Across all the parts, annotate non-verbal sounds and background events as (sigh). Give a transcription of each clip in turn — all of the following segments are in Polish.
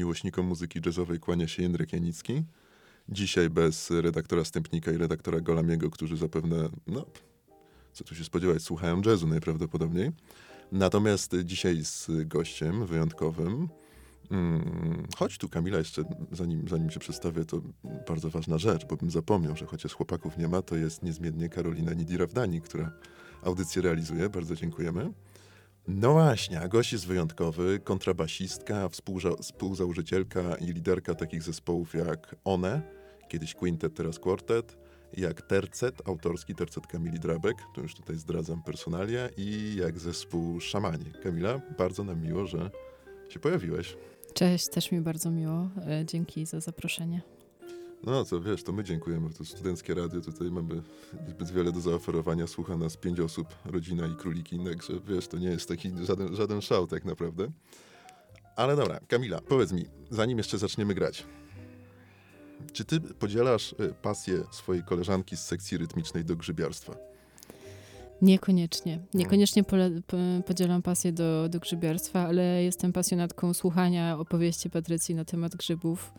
miłośnikom muzyki jazzowej kłania się Jędrek Janicki. Dzisiaj bez redaktora Stępnika i redaktora Golamiego, którzy zapewne, no, co tu się spodziewać, słuchają jazzu najprawdopodobniej. Natomiast dzisiaj z gościem wyjątkowym, Hmm, chodź tu, Kamila, jeszcze zanim, zanim się przedstawię, to bardzo ważna rzecz, bo bym zapomniał, że chociaż chłopaków nie ma, to jest niezmiennie Karolina Nidirawdani, która audycję realizuje. Bardzo dziękujemy. No właśnie, a gość jest wyjątkowy, kontrabasistka, współzałożycielka i liderka takich zespołów jak One, kiedyś Quintet, teraz Quartet, jak Tercet, autorski Tercet Kamili Drabek, to już tutaj zdradzam personalia, i jak zespół Szamani. Kamila, bardzo nam miło, że się pojawiłeś. Cześć, też mi bardzo miło. E, dzięki za zaproszenie. No co, wiesz, to my dziękujemy. To studenckie radio, tutaj mamy zbyt wiele do zaoferowania. Słucha nas pięć osób, rodzina i króliki, także wiesz, to nie jest taki żaden, żaden szał tak naprawdę. Ale dobra, Kamila, powiedz mi, zanim jeszcze zaczniemy grać, czy ty podzielasz e, pasję swojej koleżanki z sekcji rytmicznej do grzybiarstwa? Niekoniecznie. Niekoniecznie pole, po, podzielam pasję do, do grzybiarstwa, ale jestem pasjonatką słuchania opowieści Patrycji na temat grzybów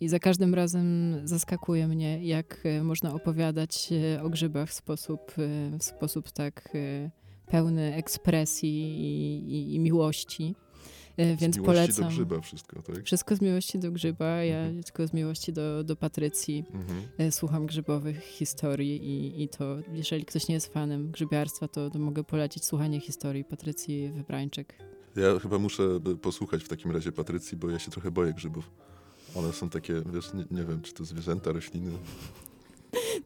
i za każdym razem zaskakuje mnie, jak e, można opowiadać e, o grzybach w sposób, e, w sposób tak pełny ekspresji i, i, i miłości. Więc z polecam. do grzyba wszystko, tak? Wszystko z miłości do grzyba, ja mhm. tylko z miłości do, do Patrycji mhm. Słucham grzybowych historii i, i to, jeżeli ktoś nie jest fanem grzybiarstwa, to, to mogę polecić słuchanie historii Patrycji Wybrańczyk. Ja chyba muszę posłuchać w takim razie Patrycji, bo ja się trochę boję grzybów. One są takie, wiesz, nie, nie wiem, czy to zwierzęta, rośliny.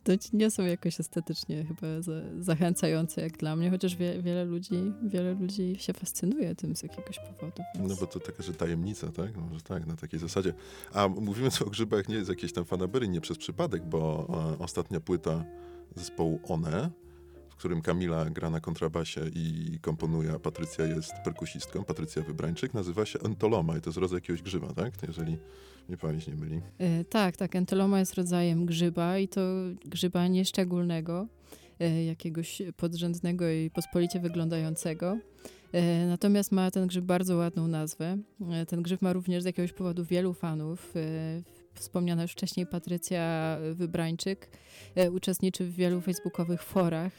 to nie są jakoś estetycznie chyba za, zachęcające jak dla mnie, chociaż wie, wiele ludzi wiele ludzi się fascynuje tym z jakiegoś powodu. Więc... No bo to taka, że tajemnica, tak? No, że tak, na takiej zasadzie. A mówiąc o grzybach, nie jest jakieś tam fanabery, nie przez przypadek, bo e, ostatnia płyta zespołu One, którym Kamila gra na kontrabasie i komponuje, a Patrycja jest perkusistką, Patrycja Wybrańczyk, nazywa się Entoloma i to jest rodzaj jakiegoś grzyba, tak? Jeżeli mnie pamięć nie myli. E, tak, tak. Entoloma jest rodzajem grzyba i to grzyba nieszczególnego, e, jakiegoś podrzędnego i pospolicie wyglądającego. E, natomiast ma ten grzyb bardzo ładną nazwę. E, ten grzyb ma również z jakiegoś powodu wielu fanów. E, wspomniana już wcześniej Patrycja Wybrańczyk uczestniczy w wielu facebookowych forach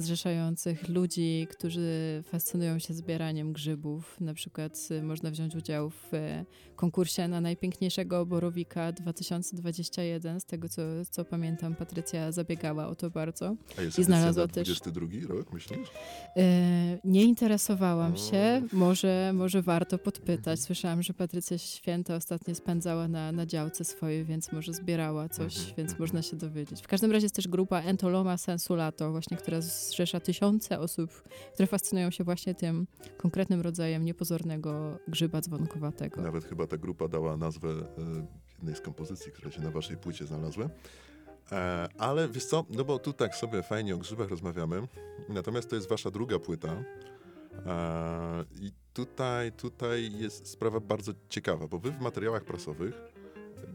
zrzeszających ludzi, którzy fascynują się zbieraniem grzybów. Na przykład y, można wziąć udział w y, konkursie na najpiękniejszego oborowika 2021. Z tego co, co pamiętam, Patrycja zabiegała o to bardzo. A jest I znalazła też. 22 rok, myślisz? E, nie interesowałam się. Może, może warto podpytać. Mhm. Słyszałam, że Patrycja Święta ostatnio spędzała na, na działce swojej, więc może zbierała coś, mhm. więc mhm. można się dowiedzieć. W każdym razie jest też grupa Entoloma Sensulato, właśnie, która z zrzesza tysiące osób, które fascynują się właśnie tym konkretnym rodzajem niepozornego grzyba dzwonkowatego. Nawet chyba ta grupa dała nazwę e, jednej z kompozycji, które się na waszej płycie znalazły. E, ale wiesz co, no bo tu tak sobie fajnie o grzybach rozmawiamy, natomiast to jest wasza druga płyta. E, I tutaj, tutaj jest sprawa bardzo ciekawa, bo wy w materiałach prasowych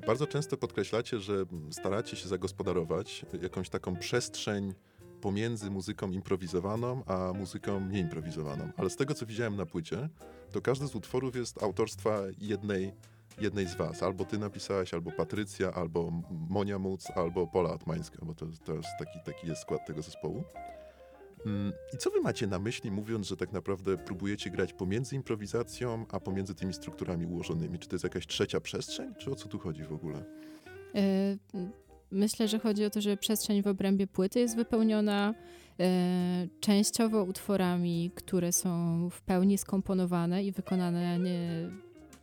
bardzo często podkreślacie, że staracie się zagospodarować jakąś taką przestrzeń pomiędzy muzyką improwizowaną a muzyką nieimprowizowaną. Ale z tego, co widziałem na płycie, to każdy z utworów jest autorstwa jednej, jednej z was. Albo ty napisałaś, albo Patrycja, albo Monia Muc, albo Pola Atmańska, bo to, to jest taki, taki jest skład tego zespołu. Mm, I co wy macie na myśli, mówiąc, że tak naprawdę próbujecie grać pomiędzy improwizacją, a pomiędzy tymi strukturami ułożonymi? Czy to jest jakaś trzecia przestrzeń, czy o co tu chodzi w ogóle? Myślę, że chodzi o to, że przestrzeń w obrębie płyty jest wypełniona e, częściowo utworami, które są w pełni skomponowane i wykonane nie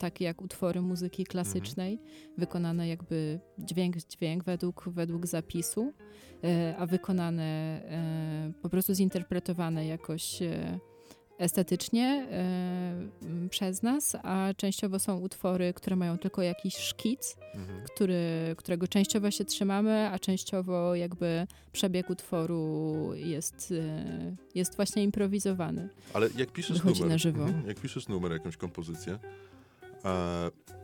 takie jak utwory muzyki klasycznej, mhm. wykonane jakby dźwięk dźwięk według, według zapisu, e, a wykonane e, po prostu zinterpretowane jakoś e, estetycznie y, przez nas, a częściowo są utwory, które mają tylko jakiś szkic, mhm. który, którego częściowo się trzymamy, a częściowo jakby przebieg utworu jest, y, jest właśnie improwizowany. Ale jak piszesz Wychodzi numer. Mhm, jak piszesz numer, jakąś kompozycję,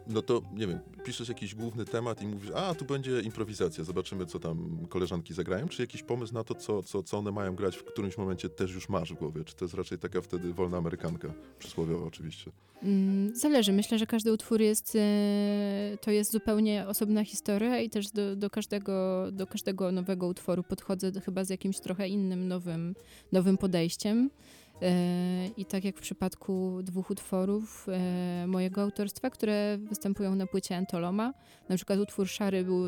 no to nie wiem, piszesz jakiś główny temat i mówisz, a tu będzie improwizacja, zobaczymy co tam koleżanki zagrają, czy jakiś pomysł na to, co, co, co one mają grać w którymś momencie też już masz w głowie, czy to jest raczej taka wtedy wolna amerykanka, przysłowiowa oczywiście. Mm, Zależy. Myślę, że każdy utwór jest, e, to jest zupełnie osobna historia i też do, do, każdego, do każdego nowego utworu podchodzę chyba z jakimś trochę innym, nowym, nowym podejściem. E, I tak jak w przypadku dwóch utworów e, mojego autorstwa, które występują na płycie Entoloma, na przykład utwór Szary był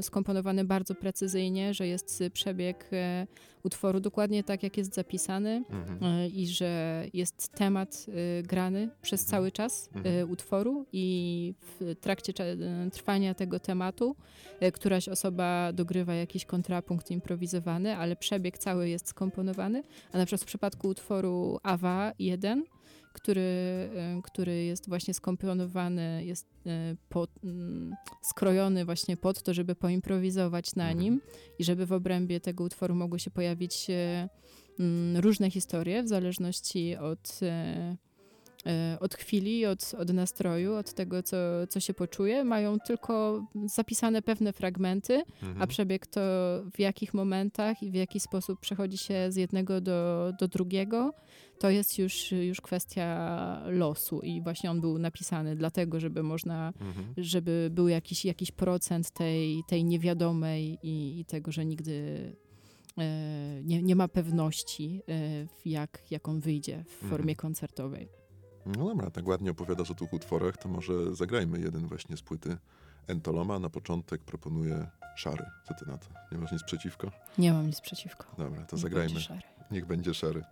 skomponowany bardzo precyzyjnie, że jest przebieg e, utworu dokładnie tak, jak jest zapisany Mhm. i że jest temat grany przez Mhm. cały czas Mhm. utworu i w trakcie trwania tego tematu któraś osoba dogrywa jakiś kontrapunkt improwizowany, ale przebieg cały jest skomponowany, a na przykład w przypadku utworu Awa 1, który, e, który jest właśnie skomponowany, jest pod, mm, skrojony właśnie pod to, żeby poimprowizować na Mhm. nim i żeby w obrębie tego utworu mogły się pojawić mm, różne historie w zależności od, e, od chwili, od, od nastroju, od tego, co, co się poczuje. Mają tylko zapisane pewne fragmenty, Mhm. a przebieg to w jakich momentach i w jaki sposób przechodzi się z jednego do, do drugiego, to jest już, już kwestia losu i właśnie on był napisany dlatego, żeby można Mhm. żeby był jakiś, jakiś procent tej, tej niewiadomej i, i tego, że nigdy e, nie, nie ma pewności, e, jak, jak on wyjdzie w formie Mhm. koncertowej. No dobra, tak ładnie opowiadasz o tych utworach, to może zagrajmy jeden właśnie z płyty Entoloma. Na początek proponuję Szary. Co ty na to? Nie masz nic przeciwko? Nie mam nic przeciwko. Dobra, to Niech zagrajmy. będzie. Niech będzie Szary.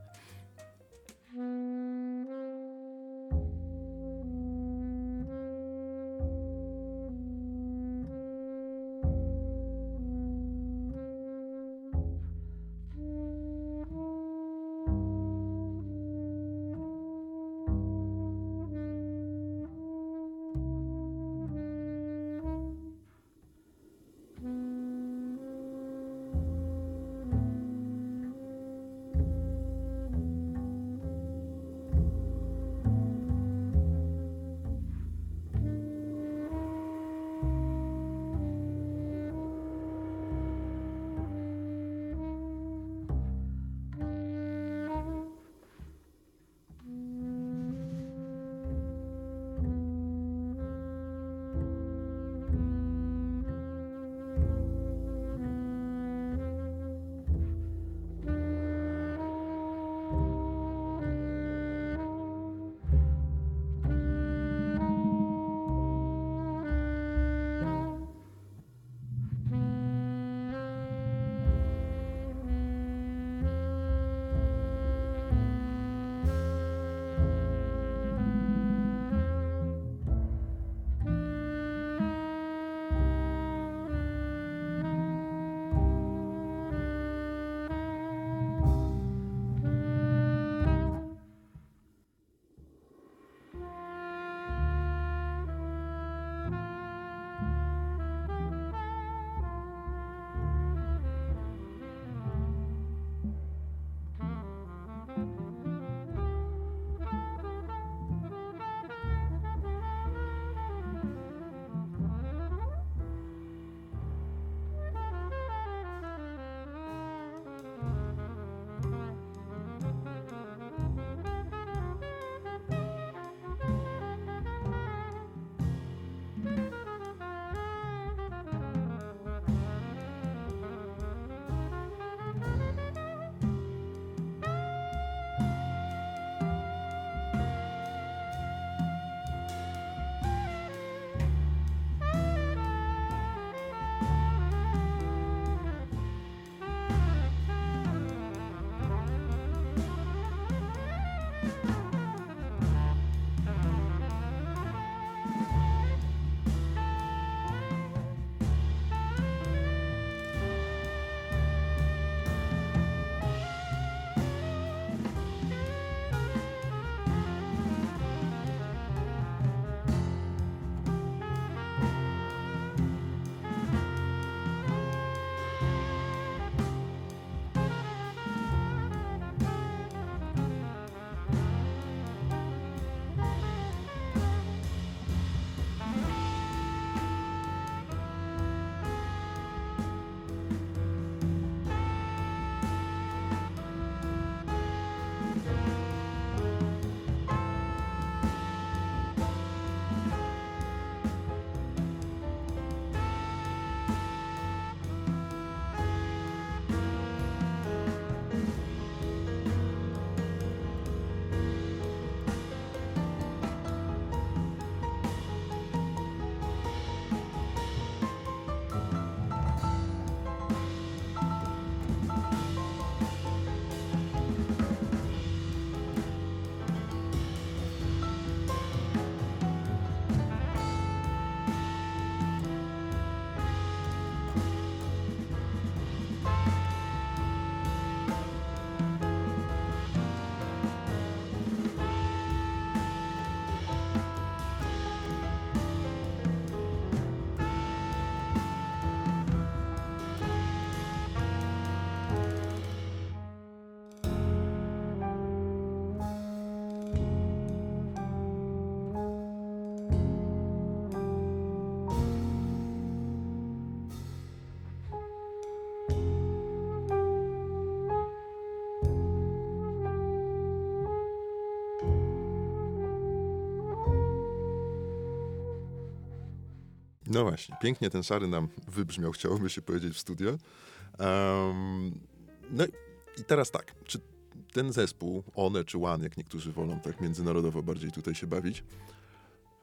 No właśnie, pięknie ten szary nam wybrzmiał, chciałoby się powiedzieć w studio. Um, no i teraz tak, czy ten zespół, one czy one, jak niektórzy wolą tak międzynarodowo bardziej tutaj się bawić,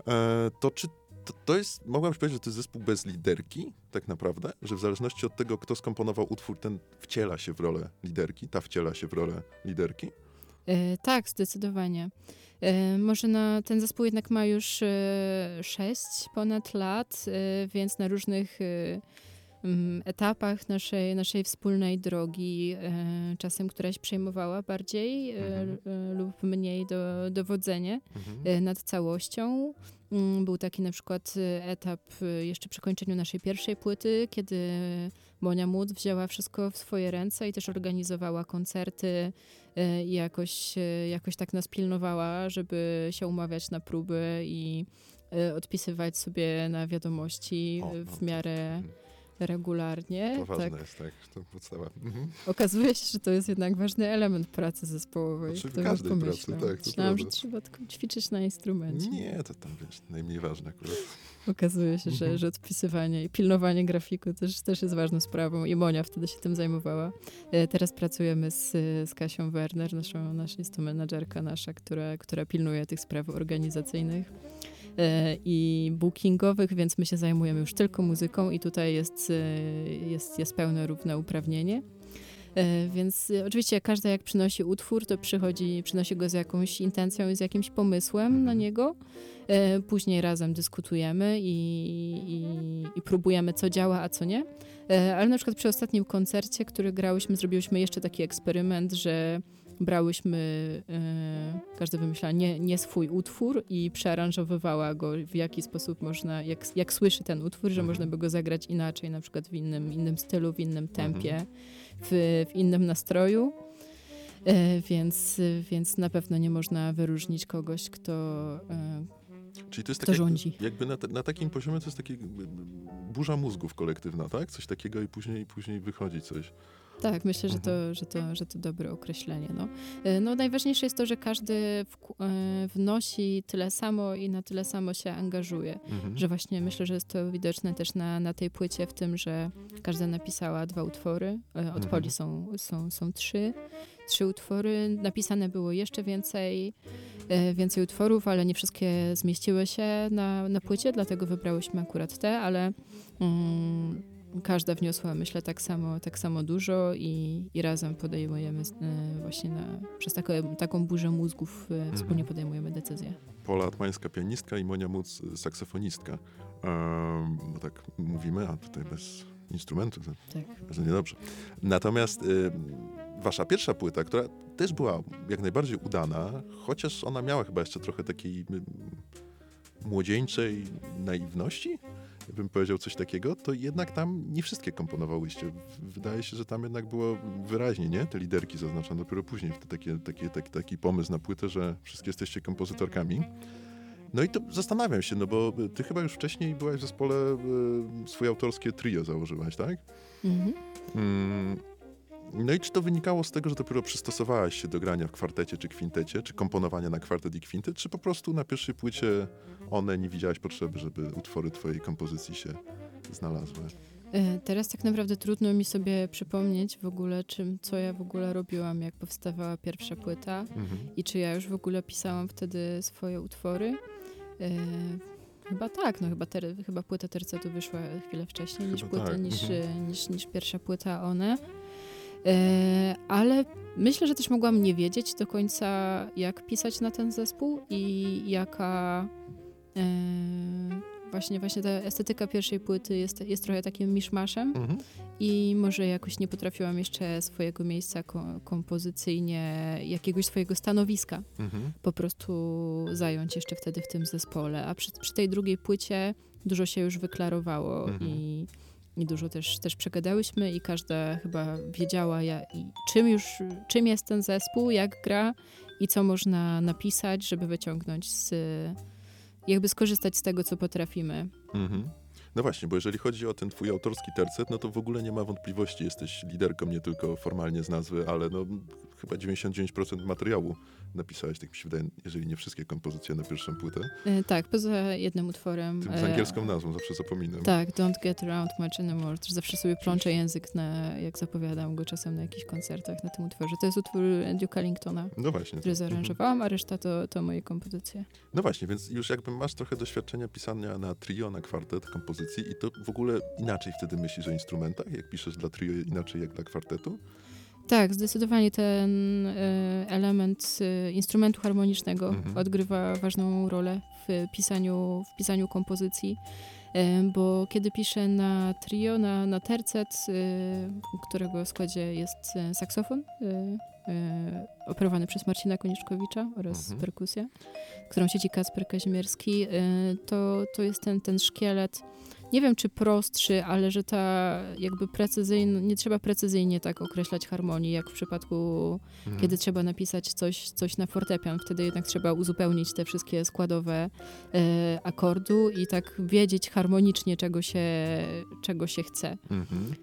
e, to czy to, to jest, mogłabym powiedzieć, że to jest zespół bez liderki, tak naprawdę, że w zależności od tego, kto skomponował utwór, ten wciela się w rolę liderki, ta wciela się w rolę liderki? E, tak, zdecydowanie. E, może na, ten zespół jednak ma już e, sześć ponad lat, e, więc na różnych e, m, etapach naszej, naszej wspólnej drogi e, czasem któraś przejmowała bardziej e, Mhm. e, lub mniej do, dowodzenie Mhm. e, nad całością. Mm, Był taki na przykład e, etap e, jeszcze przy kończeniu naszej pierwszej płyty, kiedy Monia Młód wzięła wszystko w swoje ręce i też organizowała koncerty e, i jakoś, e, jakoś tak nas pilnowała, żeby się umawiać na próby i e, odpisywać sobie na wiadomości no w to- miarę regularnie. To ważne tak. jest, tak, to podstawa. Mhm. Okazuje się, że to jest jednak ważny element pracy zespołowej. Znaczy Kto każdej pracy, tak, Myślałam, że trzeba tylko ćwiczyć na instrumencie. Nie, to tam wiesz, najmniej ważne akurat. Okazuje się, Mhm. że, że odpisywanie i pilnowanie grafiku też, też jest ważną sprawą i Monia wtedy się tym zajmowała. E, Teraz pracujemy z, z Kasią Werner, naszą, nasza jest to menadżerka nasza, która, która pilnuje tych spraw organizacyjnych i bookingowych, więc my się zajmujemy już tylko muzyką i tutaj jest, e, jest, jest pełne równouprawnienie. E, Więc oczywiście każda jak przynosi utwór, to przychodzi, przynosi go z jakąś intencją i z jakimś pomysłem na Mhm. niego. Później razem dyskutujemy i, i, i próbujemy, co działa, a co nie. Ale na przykład przy ostatnim koncercie, który grałyśmy, zrobiłyśmy jeszcze taki eksperyment, że brałyśmy, e, każda wymyślała nie, nie swój utwór i przearanżowywała go, w jaki sposób można, jak, jak słyszy ten utwór, że Mhm. można by go zagrać inaczej, na przykład w innym, innym stylu, w innym tempie, Mhm. w, w innym nastroju. E, Więc, więc na pewno nie można wyróżnić kogoś, kto, e, Czyli to jest kto tak jakby, rządzi. jakby na, na takim poziomie to jest takie burza mózgów kolektywna, tak? Coś takiego i później, później wychodzi coś. Tak, myślę, że Mhm. to, że to, że to dobre określenie. No. E, no najważniejsze jest to, że każdy e, wnosi tyle samo i na tyle samo się angażuje. Mhm. Że właśnie myślę, że jest to widoczne też na, na tej płycie w tym, że każda napisała dwa utwory. E, Od Mhm. Poli są, są, są trzy. Trzy utwory. Napisane było jeszcze więcej, więcej utworów, ale nie wszystkie zmieściły się na, na płycie, dlatego wybrałyśmy akurat te, ale mm, każda wniosła, myślę, tak samo, tak samo dużo i, i razem podejmujemy e, właśnie na, przez taką, taką burzę mózgów e, wspólnie podejmujemy decyzje. Pola Atmańska pianistka i Monia Móc y, saksofonistka. Um, bo tak mówimy, a tutaj bez instrumentu, to Tak. bardzo niedobrze. Natomiast y, wasza pierwsza płyta, która też była jak najbardziej udana, chociaż ona miała chyba jeszcze trochę takiej y, młodzieńczej naiwności, bym powiedział coś takiego, to jednak tam nie wszystkie komponowałyście. W- Wydaje się, że tam jednak było wyraźnie, nie? Te liderki zaznaczone dopiero później. To takie, takie, taki, taki pomysł na płytę, że wszystkie jesteście kompozytorkami. No i to zastanawiam się, no bo ty chyba już wcześniej byłaś w zespole, y, swoje autorskie trio założyłaś, tak? Mhm. Mm, No i czy to wynikało z tego, że dopiero przystosowałaś się do grania w kwartecie czy kwintecie, czy komponowania na kwartet i kwintet, czy po prostu na pierwszej płycie one nie widziałaś potrzeby, żeby utwory twojej kompozycji się znalazły? E, Teraz tak naprawdę trudno mi sobie przypomnieć w ogóle, czym, co ja w ogóle robiłam, jak powstawała pierwsza płyta Mhm. i czy ja już w ogóle pisałam wtedy swoje utwory. E, chyba tak, no chyba, ter, chyba płyta tercetu wyszła chwilę wcześniej niż, płyta, tak, niż, mhm. e, niż, niż pierwsza płyta One. E, ale myślę, że też mogłam nie wiedzieć do końca, jak pisać na ten zespół i jaka e, właśnie, właśnie ta estetyka pierwszej płyty jest, jest trochę takim miszmaszem Mhm. i może jakoś nie potrafiłam jeszcze swojego miejsca ko- kompozycyjnie, jakiegoś swojego stanowiska Mhm. po prostu zająć jeszcze wtedy w tym zespole. A przy, przy tej drugiej płycie dużo się już wyklarowało Mhm. i, i dużo też, też przegadałyśmy i każda chyba wiedziała, ja, czym już, czym jest ten zespół, jak gra i co można napisać, żeby wyciągnąć z, jakby skorzystać z tego, co potrafimy. Mhm. No właśnie, bo jeżeli chodzi o ten twój autorski tercet, no to w ogóle nie ma wątpliwości, jesteś liderką nie tylko formalnie z nazwy, ale no chyba 99% materiału napisałeś, tak mi się wydaje, jeżeli nie wszystkie kompozycje na pierwszą płytę. E, tak, poza jednym utworem. Tym z e, angielską nazwą, zawsze zapominam. Tak, Don't Get Around Much Anymore. Też zawsze sobie plączę język, na, jak zapowiadam go czasem na jakichś koncertach na tym utworze. To jest utwór Duke'a Ellingtona, No właśnie. który mhm. zaaranżowałam, a reszta to, to moje kompozycje. No właśnie, więc już jakby masz trochę doświadczenia pisania na trio, na kwartet kompozycji i to w ogóle inaczej wtedy myślisz o instrumentach, jak piszesz dla trio inaczej jak dla kwartetu? Tak, zdecydowanie ten e, element e, instrumentu harmonicznego Mhm. odgrywa ważną rolę w pisaniu, w pisaniu kompozycji, e, bo kiedy piszę na trio, na, na tercet, którego w składzie jest saksofon, operowany przez Marcina Konieczkowicza oraz Mhm. perkusja, którą siedzi Kacper Kazimierski, to, to jest ten, ten szkielet, nie wiem czy prostszy, ale że ta jakby precyzyjnie, nie trzeba precyzyjnie tak określać harmonii, jak w przypadku, Mhm. kiedy trzeba napisać coś, coś na fortepian. Wtedy jednak trzeba uzupełnić te wszystkie składowe e, akordu i tak wiedzieć harmonicznie, czego się, czego się chce. Mhm.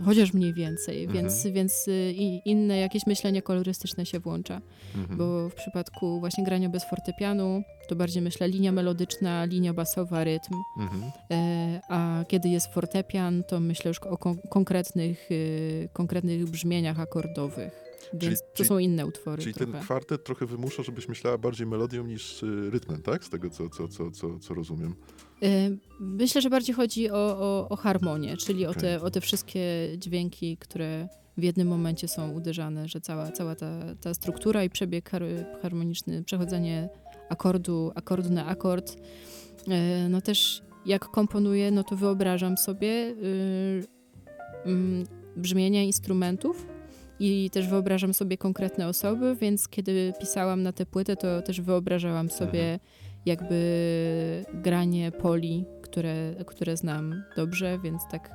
E, chociaż mniej więcej, Mhm. więc, więc e, i inne jakieś myślenie kolorystyczne się włącza. Mhm. Bo w przypadku właśnie grania bez fortepianu, to bardziej myślę linia melodyczna, linia basowa, rytm. Mhm. E, a kiedy jest fortepian, to myślę już o kon- konkretnych, y, konkretnych brzmieniach akordowych. Więc Czyli- to czyli- są inne utwory Czyli trochę. ten kwartet trochę wymusza, żebyś myślała bardziej melodią niż y, rytmem, tak? Z tego, co, co, co, co, co rozumiem. E, Myślę, że bardziej chodzi o, o, o harmonię, czyli o, Okej. te, o te wszystkie dźwięki, które w jednym momencie są uderzane, że cała, cała ta, ta struktura i przebieg har harmoniczny, przechodzenie akordu, akordu na akord. E, No też jak komponuję, no to wyobrażam sobie y, mm, brzmienia instrumentów i też wyobrażam sobie konkretne osoby, więc kiedy pisałam na tę płytę, to też wyobrażałam sobie jakby granie poli, które, które znam dobrze, więc tak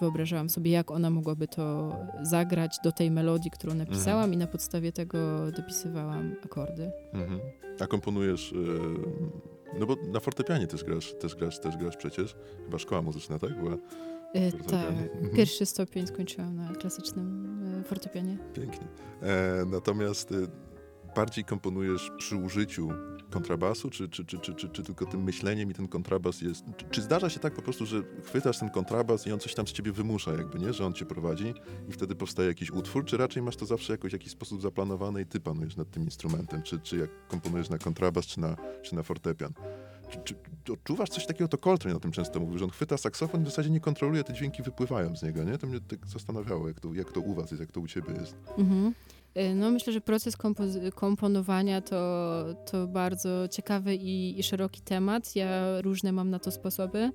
wyobrażałam sobie, jak ona mogłaby to zagrać do tej melodii, którą napisałam i na podstawie tego dopisywałam akordy. Mhm. A komponujesz, y, no bo na fortepianie też grasz, też grasz, też grasz przecież. Chyba szkoła muzyczna, tak? Była E, tak, Mhm. pierwszy stopień skończyłam na klasycznym e, fortepianie. Pięknie. E, natomiast y, bardziej komponujesz przy użyciu kontrabasu, czy, czy, czy, czy, czy, czy tylko tym myśleniem i ten kontrabas jest... Czy, czy zdarza się tak po prostu, że chwytasz ten kontrabas i on coś tam z ciebie wymusza jakby, nie? Że on cię prowadzi i wtedy powstaje jakiś utwór, czy raczej masz to zawsze jakoś w jakiś sposób zaplanowane i ty panujesz nad tym instrumentem, czy, czy jak komponujesz na kontrabas, czy na, czy na fortepian? Czy, czy odczuwasz coś takiego, to Coltrane o tym często mówił, że on chwyta saksofon i w zasadzie nie kontroluje, te dźwięki wypływają z niego, nie? To mnie tak zastanawiało, jak to, jak to u was jest, jak to u ciebie jest. Mhm. E, No myślę, że proces komponowania to, to bardzo ciekawy i, i szeroki temat. Ja różne mam na to sposoby,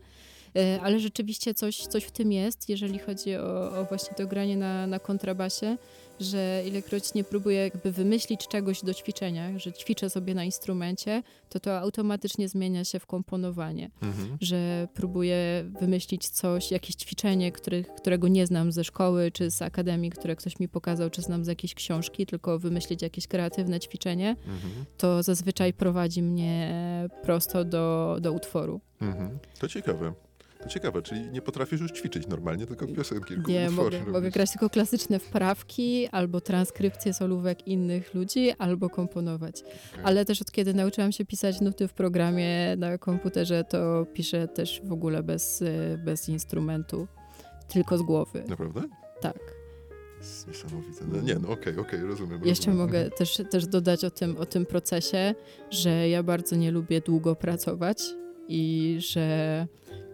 e, ale rzeczywiście coś, coś w tym jest, jeżeli chodzi o, o właśnie to granie na, na kontrabasie, że ilekroć nie próbuję jakby wymyślić czegoś do ćwiczenia, że ćwiczę sobie na instrumencie, to to automatycznie zmienia się w komponowanie Mhm. że próbuję wymyślić coś, jakieś ćwiczenie, których, którego nie znam ze szkoły czy z akademii, które ktoś mi pokazał, czy znam z jakiejś książki, tylko wymyślić jakieś kreatywne ćwiczenie, Mhm. to zazwyczaj prowadzi mnie prosto do, do utworu. Mhm. To ciekawe. To ciekawe, czyli nie potrafisz już ćwiczyć normalnie, tylko piosenki, tylko Nie, mogę, mogę grać tylko klasyczne wprawki, albo transkrypcje solówek innych ludzi, albo komponować. Okej. Ale też od kiedy nauczyłam się pisać nuty w programie na komputerze, to piszę też w ogóle bez, e, bez instrumentu, tylko z głowy. Naprawdę? Tak. jest niesamowite. No, nie, no okej, okej, rozumiem. Jeszcze rozumiem. mogę też, też dodać o tym, o tym procesie, że ja bardzo nie lubię długo pracować i że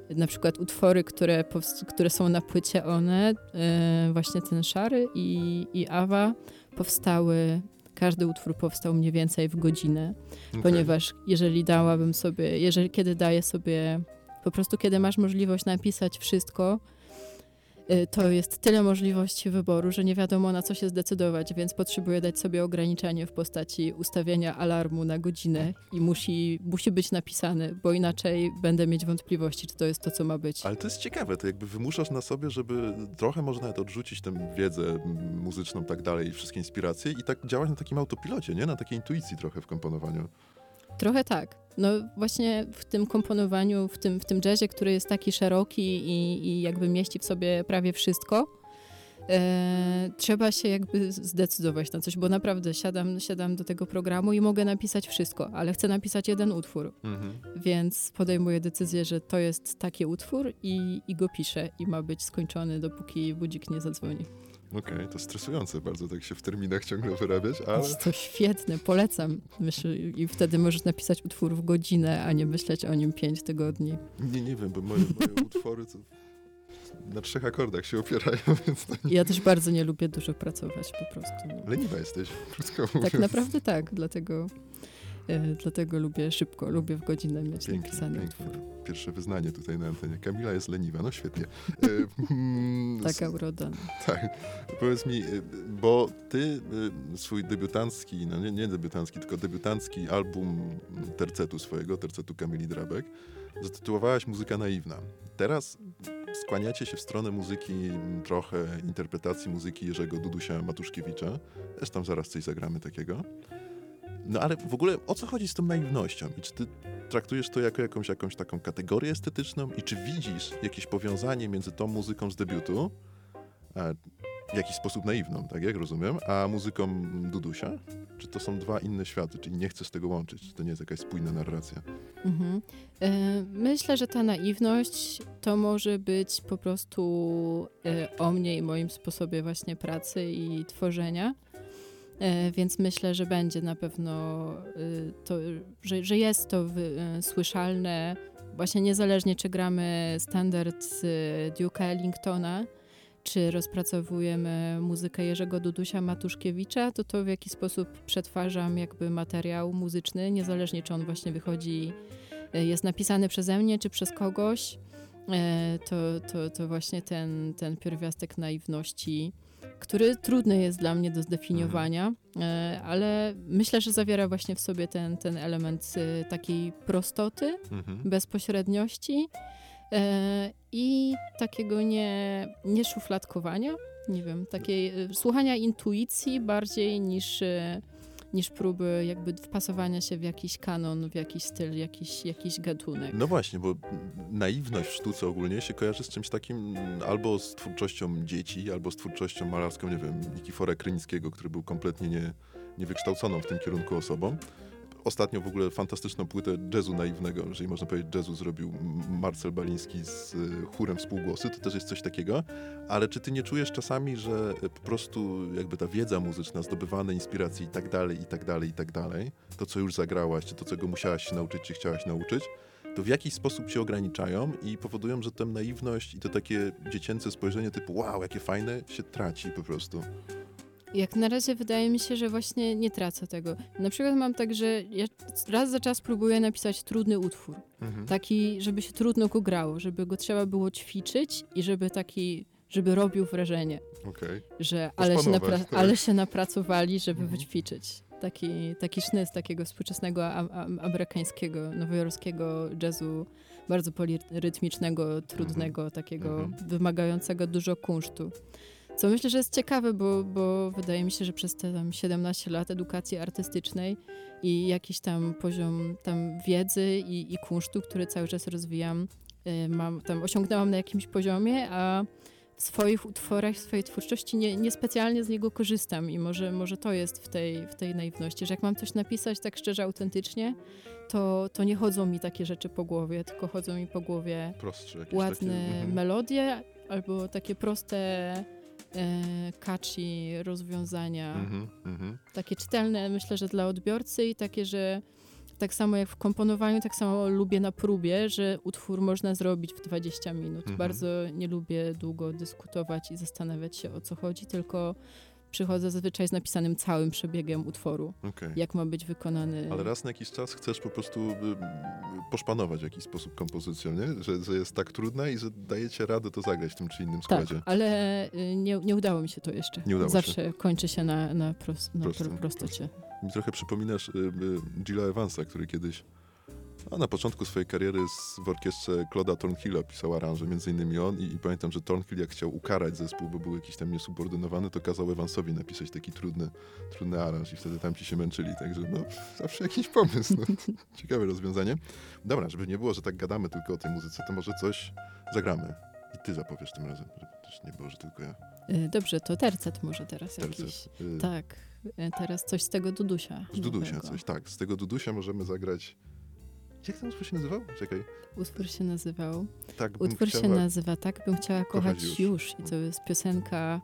na przykład utwory, które, które są na płycie one, e, właśnie ten Szary i, i Awa powstały, każdy utwór powstał mniej więcej w godzinę, Okej. ponieważ jeżeli dałabym sobie, jeżeli kiedy daję sobie, po prostu kiedy masz możliwość napisać wszystko, to jest tyle możliwości wyboru, że nie wiadomo na co się zdecydować, więc potrzebuję dać sobie ograniczenie w postaci ustawienia alarmu na godzinę i musi, musi być napisany, bo inaczej będę mieć wątpliwości, czy to jest to, co ma być. Ale to jest ciekawe, to jakby wymuszasz na sobie, żeby trochę może nawet odrzucić tę wiedzę muzyczną, tak dalej, i wszystkie inspiracje i tak działać na takim autopilocie, nie? Na takiej intuicji trochę w komponowaniu. Trochę tak. No właśnie w tym komponowaniu, w tym, w tym jazzie, który jest taki szeroki i, i jakby mieści w sobie prawie wszystko, e, trzeba się jakby zdecydować na coś, bo naprawdę siadam, siadam do tego programu i mogę napisać wszystko, ale chcę napisać jeden utwór, Mhm. więc podejmuję decyzję, że to jest taki utwór i, i go piszę i ma być skończony, dopóki budzik nie zadzwoni. Okej, to stresujące bardzo tak się w terminach ciągle wyrabiać, ale Jest to świetne, polecam. Myślę, I wtedy możesz napisać utwór w godzinę, a nie myśleć o nim pięć tygodni. nie, nie wiem, bo moje, moje utwory to na trzech akordach się opierają, (laughs) więc Ja też bardzo nie lubię dużo pracować po prostu. No. leniwa jesteś, (laughs) krótko mówiąc. Tak naprawdę tak, dlatego, dlatego lubię szybko, lubię w godzinę mieć Pięknie, napisany pięknie. utwór. Pierwsze wyznanie tutaj na antenie. Kamila jest leniwa, no świetnie. E, (laughs) mm, s- Taka uroda. Tak. Powiedz mi, y, bo ty swój debiutancki, no nie, nie debiutancki, tylko debiutancki album tercetu swojego, tercetu Kamili Drabek, zatytułowałaś Muzyka naiwna. Teraz skłaniacie się w stronę muzyki, trochę interpretacji muzyki Jerzego Dudusia Matuszkiewicza. Też tam zaraz coś zagramy takiego. No ale w ogóle o co chodzi z tą naiwnością? I czy ty traktujesz to jako jakąś, jakąś taką kategorię estetyczną? I czy widzisz jakieś powiązanie między tą muzyką z debiutu, a w jakiś sposób naiwną, tak jak rozumiem, a muzyką Dudusia? Czy to są dwa inne światy? Czyli nie chcesz tego łączyć? Czy to nie jest jakaś spójna narracja? Mhm. E, Myślę, że ta naiwność to może być po prostu e, o mnie i moim sposobie właśnie pracy i tworzenia. E, Więc myślę, że będzie na pewno e, to, że, że jest to e, słyszalne, właśnie niezależnie czy gramy standard z Duke'a Ellingtona, czy rozpracowujemy muzykę Jerzego Dudusia Matuszkiewicza, to to w jaki sposób przetwarzam jakby materiał muzyczny, niezależnie czy on właśnie wychodzi jest napisany przeze mnie czy przez kogoś, e, to, to, to właśnie ten, ten pierwiastek naiwności, który trudny jest dla mnie do zdefiniowania, e, ale myślę, że zawiera właśnie w sobie ten, ten element e, takiej prostoty, Mhm. bezpośredniości e, i takiego nie, nie szufladkowania, nie wiem, takiej słuchania intuicji bardziej niż, niż próby jakby wpasowania się w jakiś kanon, w jakiś styl, jakiś, jakiś gatunek. No właśnie, bo naiwność w sztuce ogólnie się kojarzy z czymś takim mm, albo z twórczością dzieci, albo z twórczością malarską, nie wiem, Nikifora Krynickiego, który był kompletnie nie, niewykształconą w tym kierunku osobą. Ostatnio w ogóle fantastyczną płytę jazzu naiwnego, jeżeli można powiedzieć jazzu, zrobił Marcel Baliński z y, chórem współgłosy, to też jest coś takiego. Ale czy ty nie czujesz czasami, że y, po prostu jakby ta wiedza muzyczna, zdobywane inspiracje i tak dalej, i tak dalej, i tak dalej, to co już zagrałaś, czy to czego musiałaś się nauczyć, czy chciałaś nauczyć, to w jakiś sposób cię ograniczają i powodują, że tę naiwność i to takie dziecięce spojrzenie typu wow, jakie fajne, się traci po prostu. Jak na razie wydaje mi się, że właśnie nie tracę tego. Na przykład mam tak, że ja raz za czas próbuję napisać trudny utwór. Mhm. Taki, żeby się trudno go grało, żeby go trzeba było ćwiczyć i żeby taki, żeby robił wrażenie, Okej. że ale się, napra- tak. ale się napracowali, żeby Mhm. wyćwiczyć. Taki, taki sznyt takiego współczesnego a, a, amerykańskiego, nowojorskiego jazzu, bardzo polirytmicznego, trudnego, takiego Mhm. wymagającego dużo kunsztu. Co myślę, że jest ciekawe, bo, bo wydaje mi się, że przez te tam 17 lat edukacji artystycznej i jakiś tam poziom tam wiedzy i, i kunsztu, który cały czas rozwijam, y, mam, tam osiągnęłam na jakimś poziomie, a w swoich utworach, w swojej twórczości nie, niespecjalnie z niego korzystam i może, może to jest w tej, w tej naiwności, że jak mam coś napisać tak szczerze, autentycznie, to, to nie chodzą mi takie rzeczy po głowie, tylko chodzą mi po głowie Prostsze ładne takie... mhm. melodie albo takie proste catchy rozwiązania, Mhm, mhm. takie czytelne myślę, że dla odbiorcy i takie, że tak samo jak w komponowaniu, tak samo lubię na próbie, że utwór można zrobić w 20 minut. Mhm. Bardzo nie lubię długo dyskutować i zastanawiać się o co chodzi, tylko przychodzę zazwyczaj z napisanym całym przebiegiem utworu, Okej. jak ma być wykonany. Ale raz na jakiś czas chcesz po prostu y, y, poszpanować w jakiś sposób kompozycją, nie? Że, że jest tak trudna i że dajecie radę to zagrać w tym czy innym Tak, składzie. ale y, nie, nie udało mi się to jeszcze. Nie udało się. Zawsze kończy się na, na, pros, na Prostym, pro, prostocie. Mi trochę przypominasz y, y, Gilla Evansa, który kiedyś A na początku swojej kariery z, w orkiestrze Claude'a Thornhilla pisał aranże, między innymi on i, i pamiętam, że Thornhill jak chciał ukarać zespół, bo był jakiś tam niesubordynowany, to kazał Evansowi napisać taki trudny, trudny aranż i wtedy tamci się męczyli, także no (laughs) zawsze jakiś pomysł. No. (laughs) Ciekawe rozwiązanie. Dobra, żeby nie było, że tak gadamy tylko o tej muzyce, to może coś zagramy. I ty zapowiesz tym razem, żeby też nie było, że tylko ja. Y, Dobrze, to tercet może teraz Tercet. jakiś. Y, Tak, y, teraz coś z tego Dudusia. Z Dudusia nowego. coś, tak. Z tego Dudusia możemy zagrać... Jak ten utwór się nazywał? Czekaj. Utwór się nazywał. Tak bym Utwór się chciała... nazywa Tak bym chciała kochać, kochać już. już. I to jest piosenka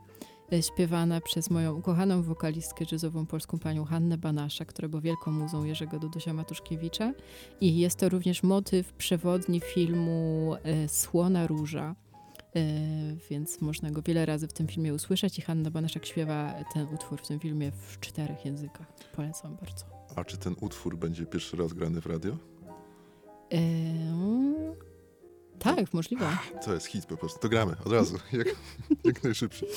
y, śpiewana przez moją ukochaną wokalistkę jazzową polską panią Hannę Banasza, która była wielką muzą Jerzego Dudusia Matuszkiewicza. I jest to również motyw przewodni filmu y, Słona Róża. Y, więc można go wiele razy w tym filmie usłyszeć i Hanna Banaszak śpiewa ten utwór w tym filmie w czterech językach. Polecam bardzo. A czy ten utwór będzie pierwszy raz grany w radio? Ym, tak, możliwe. To jest hit po prostu. To gramy od razu, jak, jak najszybciej.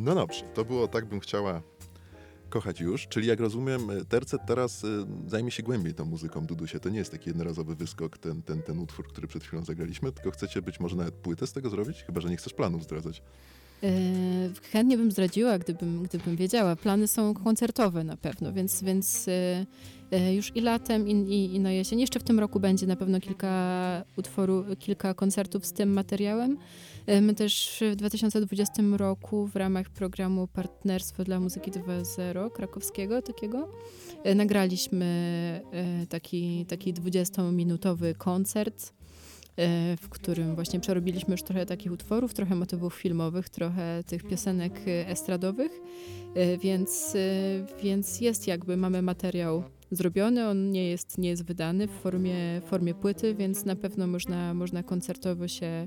No dobrze, to było tak bym chciała kochać już, czyli jak rozumiem, Tercet teraz y, zajmie się głębiej tą muzyką Dudusie. To nie jest taki jednorazowy wyskok, ten, ten, ten utwór, który przed chwilą zagraliśmy, tylko chcecie być może nawet płytę z tego zrobić? Chyba, że nie chcesz planów zdradzać. Yy, chętnie bym zdradziła, gdybym, gdybym wiedziała. Plany są koncertowe na pewno, więc, więc yy, yy, już i latem, i, i, i na jesień. Jeszcze w tym roku będzie na pewno kilka utworów, kilka koncertów z tym materiałem. My też w 2020 roku w ramach programu Partnerstwo dla Muzyki 2.0 krakowskiego takiego nagraliśmy taki, taki 20-minutowy koncert w którym właśnie przerobiliśmy już trochę takich utworów, trochę motywów filmowych, trochę tych piosenek e, estradowych, e, więc, więc jest jakby, mamy materiał zrobiony, on nie jest, nie jest wydany w formie, formie płyty, więc na pewno można, można koncertowo się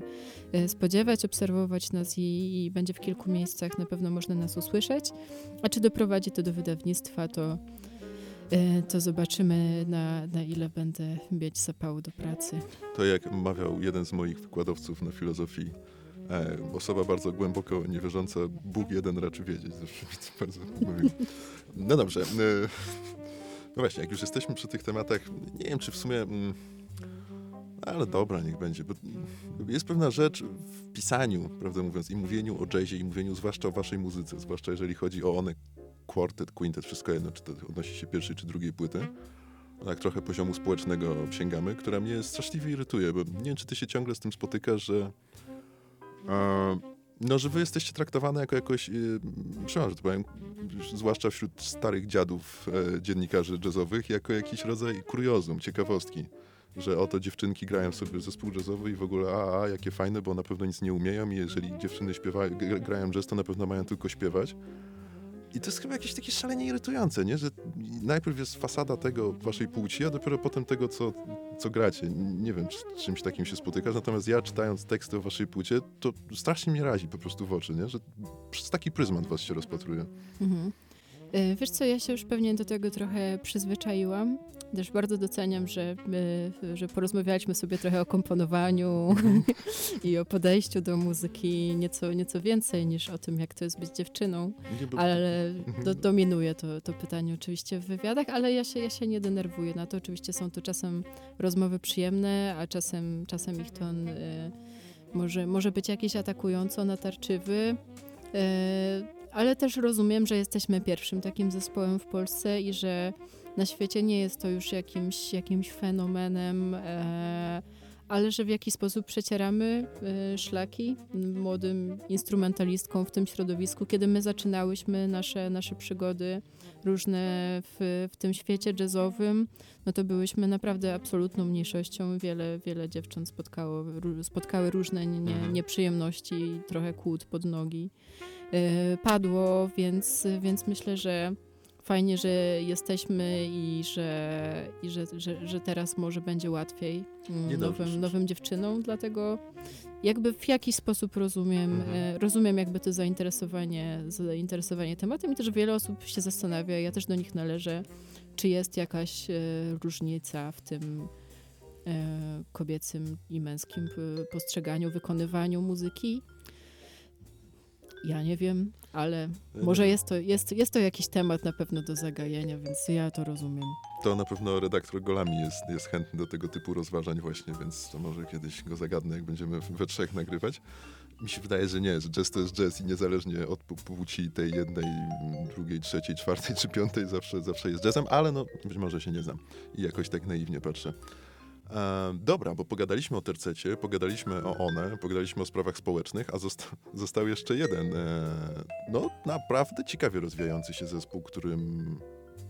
spodziewać, obserwować nas i, i będzie w kilku miejscach, na pewno można nas usłyszeć. A czy doprowadzi to do wydawnictwa, to E, to zobaczymy, na, na ile będę mieć zapału do pracy. To jak mawiał jeden z moich wykładowców na filozofii, e, osoba bardzo głęboko niewierząca, Bóg jeden raczy wiedzieć. Zawsze bardzo mówił. No dobrze. E, no właśnie, jak już jesteśmy przy tych tematach, nie wiem, czy w sumie... Mm, ale dobra, niech będzie. Bo jest pewna rzecz w pisaniu, prawdę mówiąc, i mówieniu o jazzie, i mówieniu zwłaszcza o waszej muzyce, zwłaszcza jeżeli chodzi o one quartet, quintet, wszystko jedno, czy to odnosi się pierwszej czy drugiej płyty. Tak trochę poziomu społecznego sięgamy, która mnie straszliwie irytuje, bo nie wiem, czy ty się ciągle z tym spotykasz, że e, no, że wy jesteście traktowane jako jakoś, e, przepraszam, że to powiem, zwłaszcza wśród starych dziadów e, dziennikarzy jazzowych, jako jakiś rodzaj kuriozum, ciekawostki że oto dziewczynki grają sobie zespół jazzowy i w ogóle a, a jakie fajne, bo na pewno nic nie umieją i jeżeli dziewczyny śpiewają, grają jazz, to na pewno mają tylko śpiewać. I to jest chyba jakieś takie szalenie irytujące, nie? że najpierw jest fasada tego waszej płci, a dopiero potem tego, co, co gracie. Nie wiem, czy czymś takim się spotykasz, natomiast ja czytając teksty o waszej płci, to strasznie mnie razi po prostu w oczy, nie? że przez taki pryzmat was się rozpatruje. Mhm. E, wiesz co, ja się już pewnie do tego trochę przyzwyczaiłam. Też bardzo doceniam, że, my, że porozmawialiśmy sobie trochę o komponowaniu mhm. (laughs) i o podejściu do muzyki nieco, nieco więcej niż o tym, jak to jest być dziewczyną. Ale mhm. do, dominuje to, to pytanie oczywiście w wywiadach, ale ja się, ja się nie denerwuję na to. Oczywiście są to czasem rozmowy przyjemne, a czasem, czasem ich ton y, może, może być jakiś atakująco natarczywy. Y, ale też rozumiem, że jesteśmy pierwszym takim zespołem w Polsce i że na świecie nie jest to już jakimś, jakimś fenomenem, e, ale że w jakiś sposób przecieramy e, szlaki młodym instrumentalistkom w tym środowisku. Kiedy my zaczynałyśmy nasze, nasze przygody różne w, w tym świecie jazzowym, no to byłyśmy naprawdę absolutną mniejszością. Wiele, wiele dziewcząt spotkało, spotkały różne nie, mhm. nieprzyjemności, trochę kłód pod nogi. Y, padło, więc, więc myślę, że fajnie, że jesteśmy i że, i że, że, że teraz może będzie łatwiej mm, nowym, nowym dziewczynom, dlatego jakby w jakiś sposób rozumiem, mhm. Y, rozumiem jakby to zainteresowanie, zainteresowanie tematem i też wiele osób się zastanawia, ja też do nich należę, czy jest jakaś y, różnica w tym kobiecym i męskim postrzeganiu, wykonywaniu muzyki. Ja nie wiem, ale może jest to, jest, jest to jakiś temat na pewno do zagajenia, więc ja to rozumiem. To na pewno redaktor Golami jest, jest chętny do tego typu rozważań właśnie, więc to może kiedyś go zagadnę, jak będziemy we trzech nagrywać. Mi się wydaje, że nie, że jazz to jest jazz i niezależnie od płci tej jednej, drugiej, trzeciej, czwartej czy piątej zawsze, zawsze jest jazzem, ale no być może się nie znam i jakoś tak naiwnie patrzę. E, dobra, bo pogadaliśmy o tercecie, pogadaliśmy o one, pogadaliśmy o sprawach społecznych, a zosta (laughs) został jeszcze jeden, e, no naprawdę ciekawie rozwijający się zespół, którym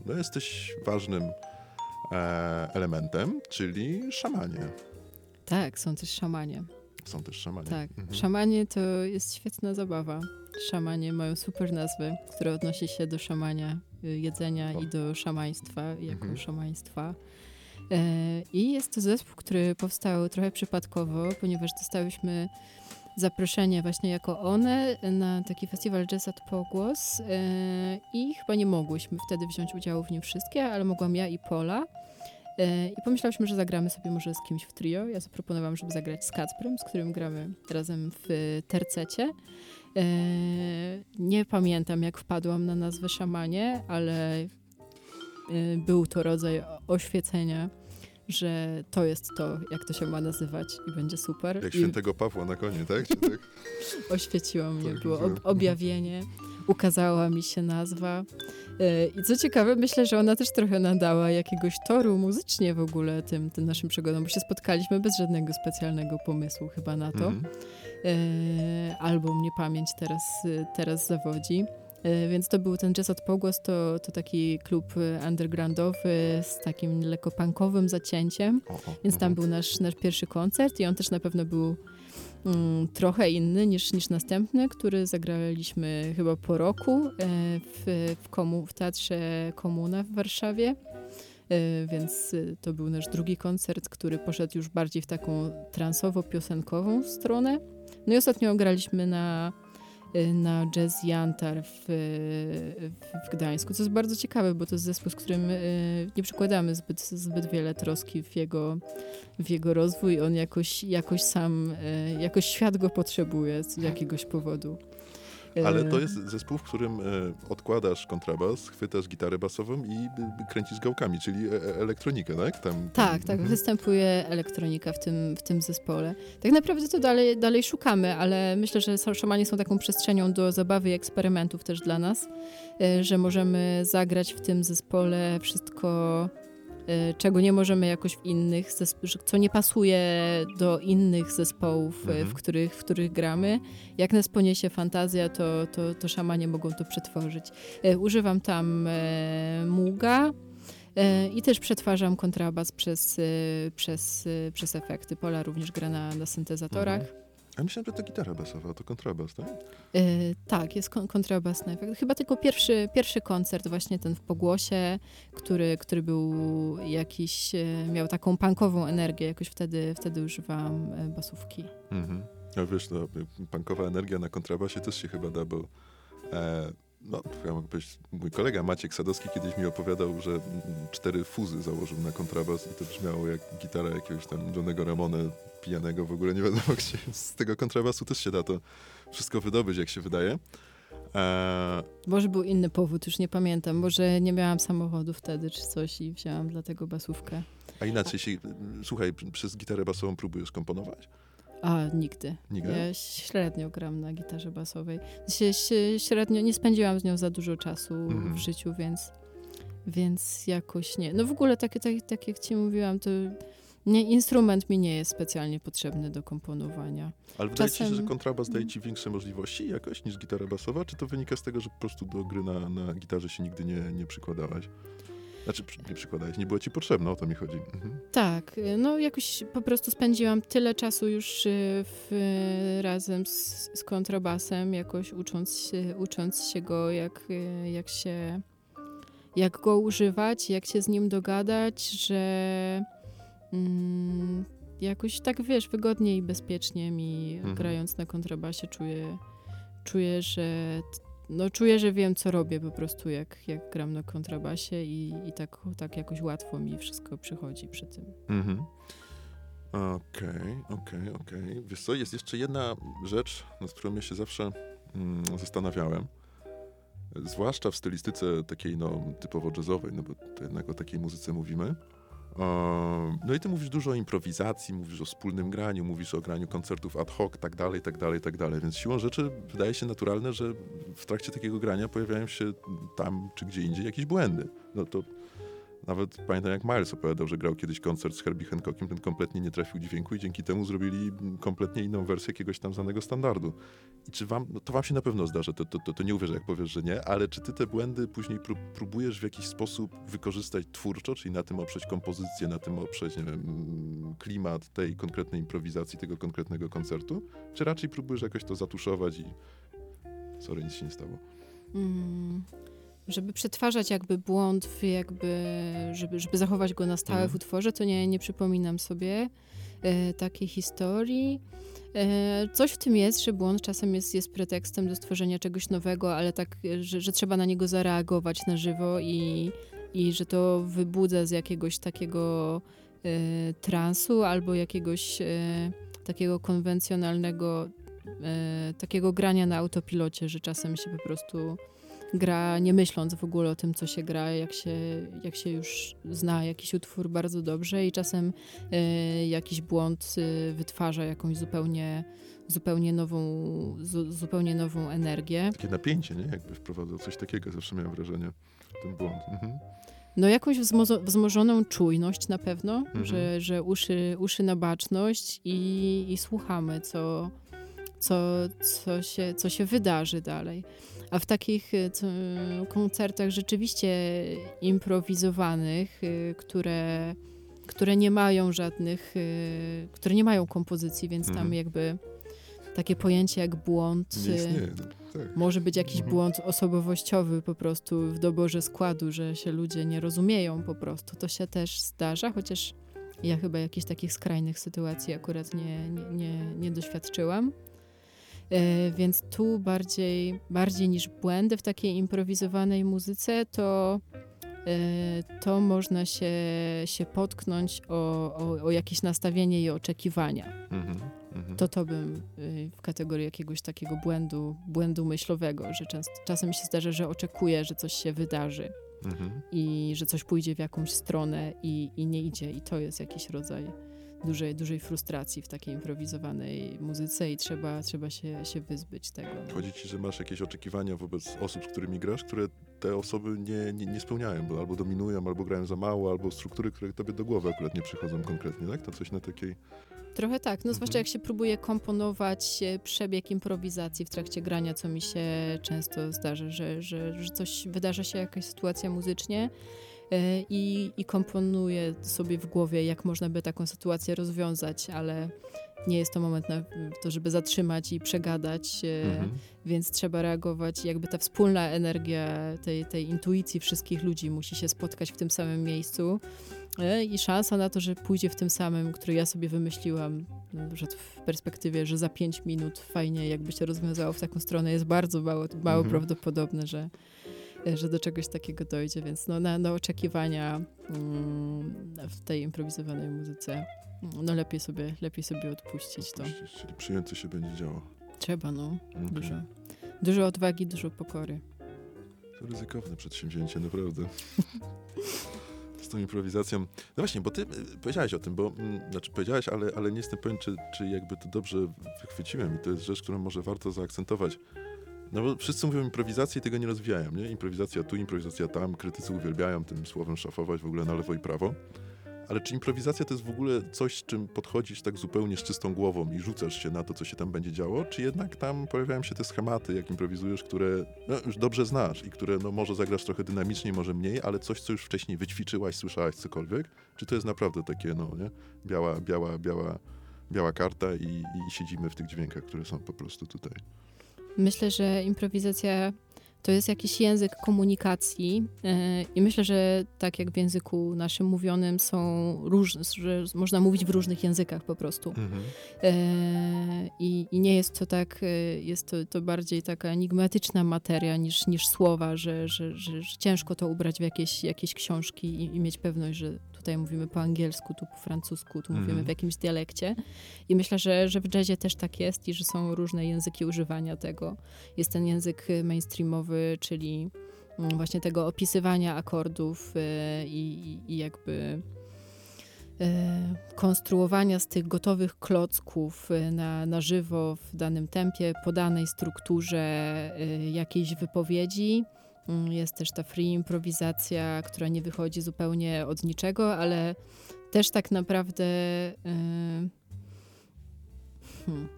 no, jesteś ważnym e, elementem, czyli szamanie. Tak, są też szamanie. Są też szamanie. Tak, mhm. szamanie to jest świetna zabawa. Szamanie mają super nazwy, które odnosi się do szamania y, jedzenia o. i do szamaństwa jako mhm. szamaństwa. E, I jest to zespół, który powstał trochę przypadkowo, ponieważ dostałyśmy zaproszenie właśnie jako one na taki festiwal Jazz at Pogłos e, i chyba nie mogłyśmy wtedy wziąć udziału w nim wszystkie, ale mogłam ja i Pola. E, I pomyślałyśmy, że zagramy sobie może z kimś w trio. Ja zaproponowałam, żeby zagrać z Kacprem, z którym gramy razem w tercecie. Nie pamiętam, jak wpadłam na nazwę szamanie, ale był to rodzaj oświecenia, że to jest to, jak to się ma nazywać i będzie super. Jak I świętego Pawła na konie, tak? Tak? (laughs) oświeciło mnie, Tak, było ob objawienie, ukazała mi się nazwa. E, I co ciekawe, myślę, że ona też trochę nadała jakiegoś toru muzycznie w ogóle tym, tym naszym przygodom, bo się spotkaliśmy bez żadnego specjalnego pomysłu chyba na to. Mhm. E, Albo mnie pamięć teraz, teraz zawodzi. E, Więc to był ten jazz od pogłos, to, to taki klub e, undergroundowy z takim lekko punkowym zacięciem. Więc tam mhm. był nasz, nasz pierwszy koncert i on też na pewno był mm, trochę inny niż, niż następny, który zagraliśmy chyba po roku e, w, w, komu, w Teatrze Komuna w Warszawie. Więc to był nasz drugi koncert, który poszedł już bardziej w taką transowo-piosenkową stronę. No i ostatnio graliśmy na, na Jazz Jantar w, w, w Gdańsku, co jest bardzo ciekawe, bo to jest zespół, z którym e, nie przykładamy zbyt, zbyt wiele troski w jego, w jego rozwój. On jakoś, jakoś sam, jakoś świat go potrzebuje z jakiegoś powodu. E, Ale to jest zespół, w którym e, odkładasz kontrabas, chwytasz gitarę basową i e, kręcisz gałkami, czyli e, e, elektronikę, tak? Tam, Tak, tak, Mhm. występuje elektronika w tym, w tym zespole. Tak naprawdę to dalej, dalej szukamy, ale myślę, że szamani są taką przestrzenią do zabawy i eksperymentów też dla nas, e, że możemy zagrać w tym zespole wszystko, e, czego nie możemy jakoś w innych, co nie pasuje do innych zespołów, e, Mhm. w, których, w których gramy. Jak nas poniesie fantazja, to, to, to szamanie mogą to przetworzyć. E, Używam tam muga, I też przetwarzam kontrabas przez, przez, przez efekty. Pola również gra na, na syntezatorach. Mhm. A myślałem, że to gitara basowa, a to kontrabas, tak? E, tak, jest kon, kontrabas na efekt. Chyba tylko pierwszy, pierwszy koncert, właśnie ten w pogłosie, który, który był jakiś, e, miał taką punkową energię. Jakoś wtedy, wtedy używałam e, basówki. Mhm. No wiesz, no, punkowa energia na kontrabasie też się chyba da, bo e, no, ja mogę powiedzieć, mój kolega Maciek Sadowski kiedyś mi opowiadał, że cztery fuzy założył na kontrabas i to brzmiało jak gitara jakiegoś tam Johnego Ramone pijanego, w ogóle nie wiadomo (laughs) gdzie. Z tego kontrabasu też się da to wszystko wydobyć, jak się wydaje. E, Może był inny powód, już nie pamiętam. Może nie miałam samochodu wtedy czy coś i wzięłam dlatego basówkę. a inaczej, się, słuchaj, przez gitarę basową próbujesz komponować? A, nigdy. Nigdy? Ja średnio gram na gitarze basowej. Się, się, średnio, nie spędziłam z nią za dużo czasu Mhm. w życiu, więc, więc jakoś nie. No w ogóle, tak, tak, tak jak ci mówiłam, to nie, instrument mi nie jest specjalnie potrzebny do komponowania. Ale wydaje ci się, Czasem- że kontrabas daje ci większe możliwości jakoś niż gitara basowa? Czy to wynika z tego, że po prostu do gry na, na gitarze się nigdy nie, nie przykładałaś? Znaczy, nie przykładałeś, nie było ci potrzebne, o to mi chodzi. Mhm. Tak, y, no jakoś po prostu spędziłam tyle czasu już y, w, razem z, z kontrabasem, jakoś ucząc się, ucząc się go, jak, y, jak się, jak go używać, jak się z nim dogadać, że mm, jakoś tak, wiesz, wygodniej i bezpiecznie mi Mhm. grając na kontrabasie czuję, czuję, że no czuję, że wiem, co robię po prostu, jak, jak gram na kontrabasie i, i tak, tak jakoś łatwo mi wszystko przychodzi przy tym. Mhm. Okej, okej, okej. Wiesz co, jest jeszcze jedna rzecz, nad którą ja się zawsze mm, zastanawiałem. Zwłaszcza w stylistyce takiej no, typowo jazzowej, no bo to jednak o takiej muzyce mówimy. O, no i ty mówisz dużo o improwizacji, mówisz o wspólnym graniu, mówisz o graniu koncertów ad hoc, tak dalej, tak dalej, tak dalej. Więc siłą rzeczy wydaje się naturalne, że w trakcie takiego grania pojawiają się tam czy gdzie indziej jakieś błędy. No to nawet pamiętam, jak Miles opowiadał, że grał kiedyś koncert z Herbie Hancockiem, ten kompletnie nie trafił dźwięku i dzięki temu zrobili kompletnie inną wersję jakiegoś tam znanego standardu. I czy wam, no to wam się na pewno zdarza, to, to, to, to nie uwierzę, jak powiesz, że nie, ale czy ty te błędy później pró- próbujesz w jakiś sposób wykorzystać twórczo, czyli na tym oprzeć kompozycję, na tym oprzeć, nie wiem, klimat tej konkretnej improwizacji, tego konkretnego koncertu, czy raczej próbujesz jakoś to zatuszować i sorry, nic się nie stało. Mm, żeby przetwarzać jakby błąd, w jakby, żeby, żeby zachować go na stałe Mhm. w utworze, to nie, nie przypominam sobie e, takiej historii. E, coś w tym jest, że błąd czasem jest, jest pretekstem do stworzenia czegoś nowego, ale tak, że, że trzeba na niego zareagować na żywo i, i że to wybudza z jakiegoś takiego e, transu albo jakiegoś e, takiego konwencjonalnego e, takiego grania na autopilocie, że czasem się po prostu gra nie myśląc w ogóle o tym, co się gra, jak się, jak się już zna jakiś utwór bardzo dobrze i czasem e, jakiś błąd e, wytwarza jakąś zupełnie, zupełnie, nową, zu, zupełnie nową energię. Takie napięcie, nie? Jakby wprowadzał coś takiego, zawsze miałem wrażenie, ten błąd. Mhm. No jakąś wzmo- wzmożoną czujność na pewno, Mhm. że, że uszy, uszy na baczność i, i słuchamy, co, co, co, się, co się wydarzy dalej. A w takich y, koncertach rzeczywiście improwizowanych, y, które, które nie mają żadnych, y, które nie mają kompozycji, więc tam Mhm. jakby takie pojęcie jak błąd. No, tak. może być jakiś Mhm. błąd osobowościowy po prostu w doborze składu, że się ludzie nie rozumieją po prostu. To się też zdarza, chociaż ja chyba jakichś takich skrajnych sytuacji akurat nie, nie, nie, nie doświadczyłam. E, więc tu bardziej, bardziej niż błędy w takiej improwizowanej muzyce, to, e, to można się, się potknąć o, o, o jakieś nastawienie i oczekiwania. Mhm. Mhm. To to bym y, w kategorii jakiegoś takiego błędu, błędu myślowego, że częst, czasem mi się zdarza, że oczekuję, że coś się wydarzy Mhm. i że coś pójdzie w jakąś stronę i, i nie idzie. I to jest jakiś rodzaj dużej, dużej frustracji w takiej improwizowanej muzyce i trzeba, trzeba się, się wyzbyć tego. Chodzi ci, że masz jakieś oczekiwania wobec osób, z którymi grasz, które te osoby nie, nie, nie spełniają, bo albo dominują, albo grają za mało, albo struktury, które tobie do głowy akurat nie przychodzą konkretnie, tak? To coś na takiej... Trochę tak, no zwłaszcza Mhm. jak się próbuje komponować e, przebieg improwizacji w trakcie grania, co mi się często zdarza, że, że, że coś wydarza się, jakaś sytuacja muzycznie i, i komponuję sobie w głowie, jak można by taką sytuację rozwiązać, ale nie jest to moment na to, żeby zatrzymać i przegadać, e, Mhm. więc trzeba reagować. Jakby ta wspólna energia tej, tej intuicji wszystkich ludzi musi się spotkać w tym samym miejscu. E, I szansa na to, że pójdzie w tym samym, który ja sobie wymyśliłam, że w perspektywie, że za pięć minut fajnie jakby się rozwiązało w taką stronę, jest bardzo mało, mało Mhm. prawdopodobne, że, e, że do czegoś takiego dojdzie. Więc no, na, na oczekiwania mm, w tej improwizowanej muzyce no lepiej sobie, lepiej sobie odpuścić to. Czyli przyjąć, co się będzie działo. Trzeba, no. Okej. Dużo. Dużo odwagi, dużo pokory. To ryzykowne przedsięwzięcie, naprawdę. Z tą improwizacją. No właśnie, bo ty y, powiedziałeś o tym, bo, mm, znaczy powiedziałeś, ale, ale nie jestem pewien, czy, czy jakby to dobrze wychwyciłem i to jest rzecz, którą może warto zaakcentować. No bo wszyscy mówią improwizację i tego nie rozwijają, nie? Improwizacja tu, improwizacja tam, krytycy uwielbiają tym słowem szafować w ogóle na lewo i prawo. Ale czy improwizacja to jest w ogóle coś, czym podchodzisz tak zupełnie z czystą głową i rzucasz się na to, co się tam będzie działo? Czy jednak tam pojawiają się te schematy, jak improwizujesz, które no, już dobrze znasz i które no, może zagrasz trochę dynamiczniej, może mniej, ale coś, co już wcześniej wyćwiczyłaś, słyszałaś cokolwiek? Czy to jest naprawdę takie, no nie? Biała, biała, biała, biała karta i, i siedzimy w tych dźwiękach, które są po prostu tutaj. Myślę, że improwizacja to jest jakiś język komunikacji e, i myślę, że tak jak w języku naszym mówionym są różne, że można mówić w różnych językach po prostu. E, I, I nie jest to tak, e, jest to, to bardziej taka enigmatyczna materia niż, niż słowa, że, że, że, że ciężko to ubrać w jakieś, jakieś książki i, i mieć pewność, że tutaj mówimy po angielsku, tu po francusku, tu mówimy Mhm. w jakimś dialekcie. I myślę, że, że w jazzie też tak jest i że są różne języki używania tego. Jest ten język mainstreamowy, czyli mm, właśnie tego opisywania akordów e, i, i, jakby e, konstruowania z tych gotowych klocków e, na, na żywo w danym tempie, podanej strukturze jakiejś wypowiedzi. Mm, Jest też ta free improwizacja, która nie wychodzi zupełnie od niczego, ale też tak naprawdę. e, Hmm,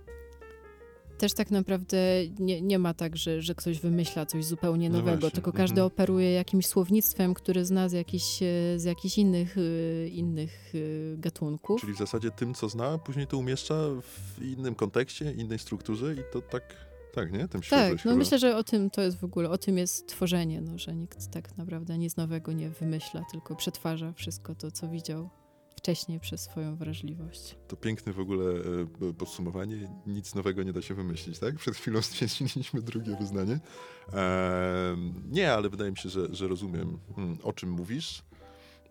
też tak naprawdę nie, nie ma tak, że, że ktoś wymyśla coś zupełnie No nowego, właśnie, tylko każdy mhm. operuje jakimś słownictwem, który zna z jakichś, e, z jakichś innych, e, innych gatunków. Czyli w zasadzie tym, co zna, później to umieszcza w innym kontekście, innej strukturze i to tak, tak nie? Tym Tak, no chyba. myślę, że o tym to jest w ogóle, o tym jest tworzenie, no, że nikt tak naprawdę nic nowego nie wymyśla, tylko przetwarza wszystko to, co widział wcześniej przez swoją wrażliwość. To piękne w ogóle e, podsumowanie. Nic nowego nie da się wymyślić, tak? Przed chwilą (laughs) stwierdziliśmy drugie wyznanie. Nie, ale wydaje mi się, że, że rozumiem, hmm, o czym mówisz.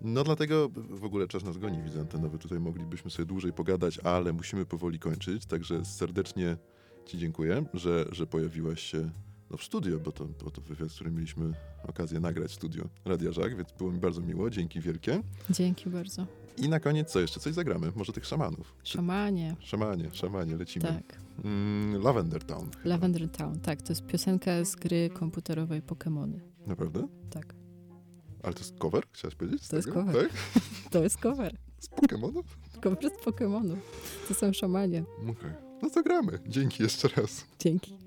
No dlatego w ogóle czas nas goni, widzę antenowy. Tutaj moglibyśmy sobie dłużej pogadać, ale musimy powoli kończyć. Także serdecznie Ci dziękuję, że, że pojawiłaś się no, w studio, bo to, bo to wywiad, który mieliśmy okazję nagrać w studio Radia Żak, więc było mi bardzo miło. Dzięki wielkie. Dzięki bardzo. I na koniec co jeszcze? Coś zagramy? Może tych szamanów? Szamanie. Szamanie, szamanie, lecimy. Tak. Mm, Lavender Town. chyba. Lavender Town, tak. To jest piosenka z gry komputerowej Pokémony. Naprawdę? Tak. Ale to jest cover? Chciałaś powiedzieć? To jest tego? cover. Tak? (laughs) To jest cover. Z Pokemonów? Cover z Pokémonów. To są szamanie. Okej. No to gramy. Dzięki jeszcze raz. Dzięki.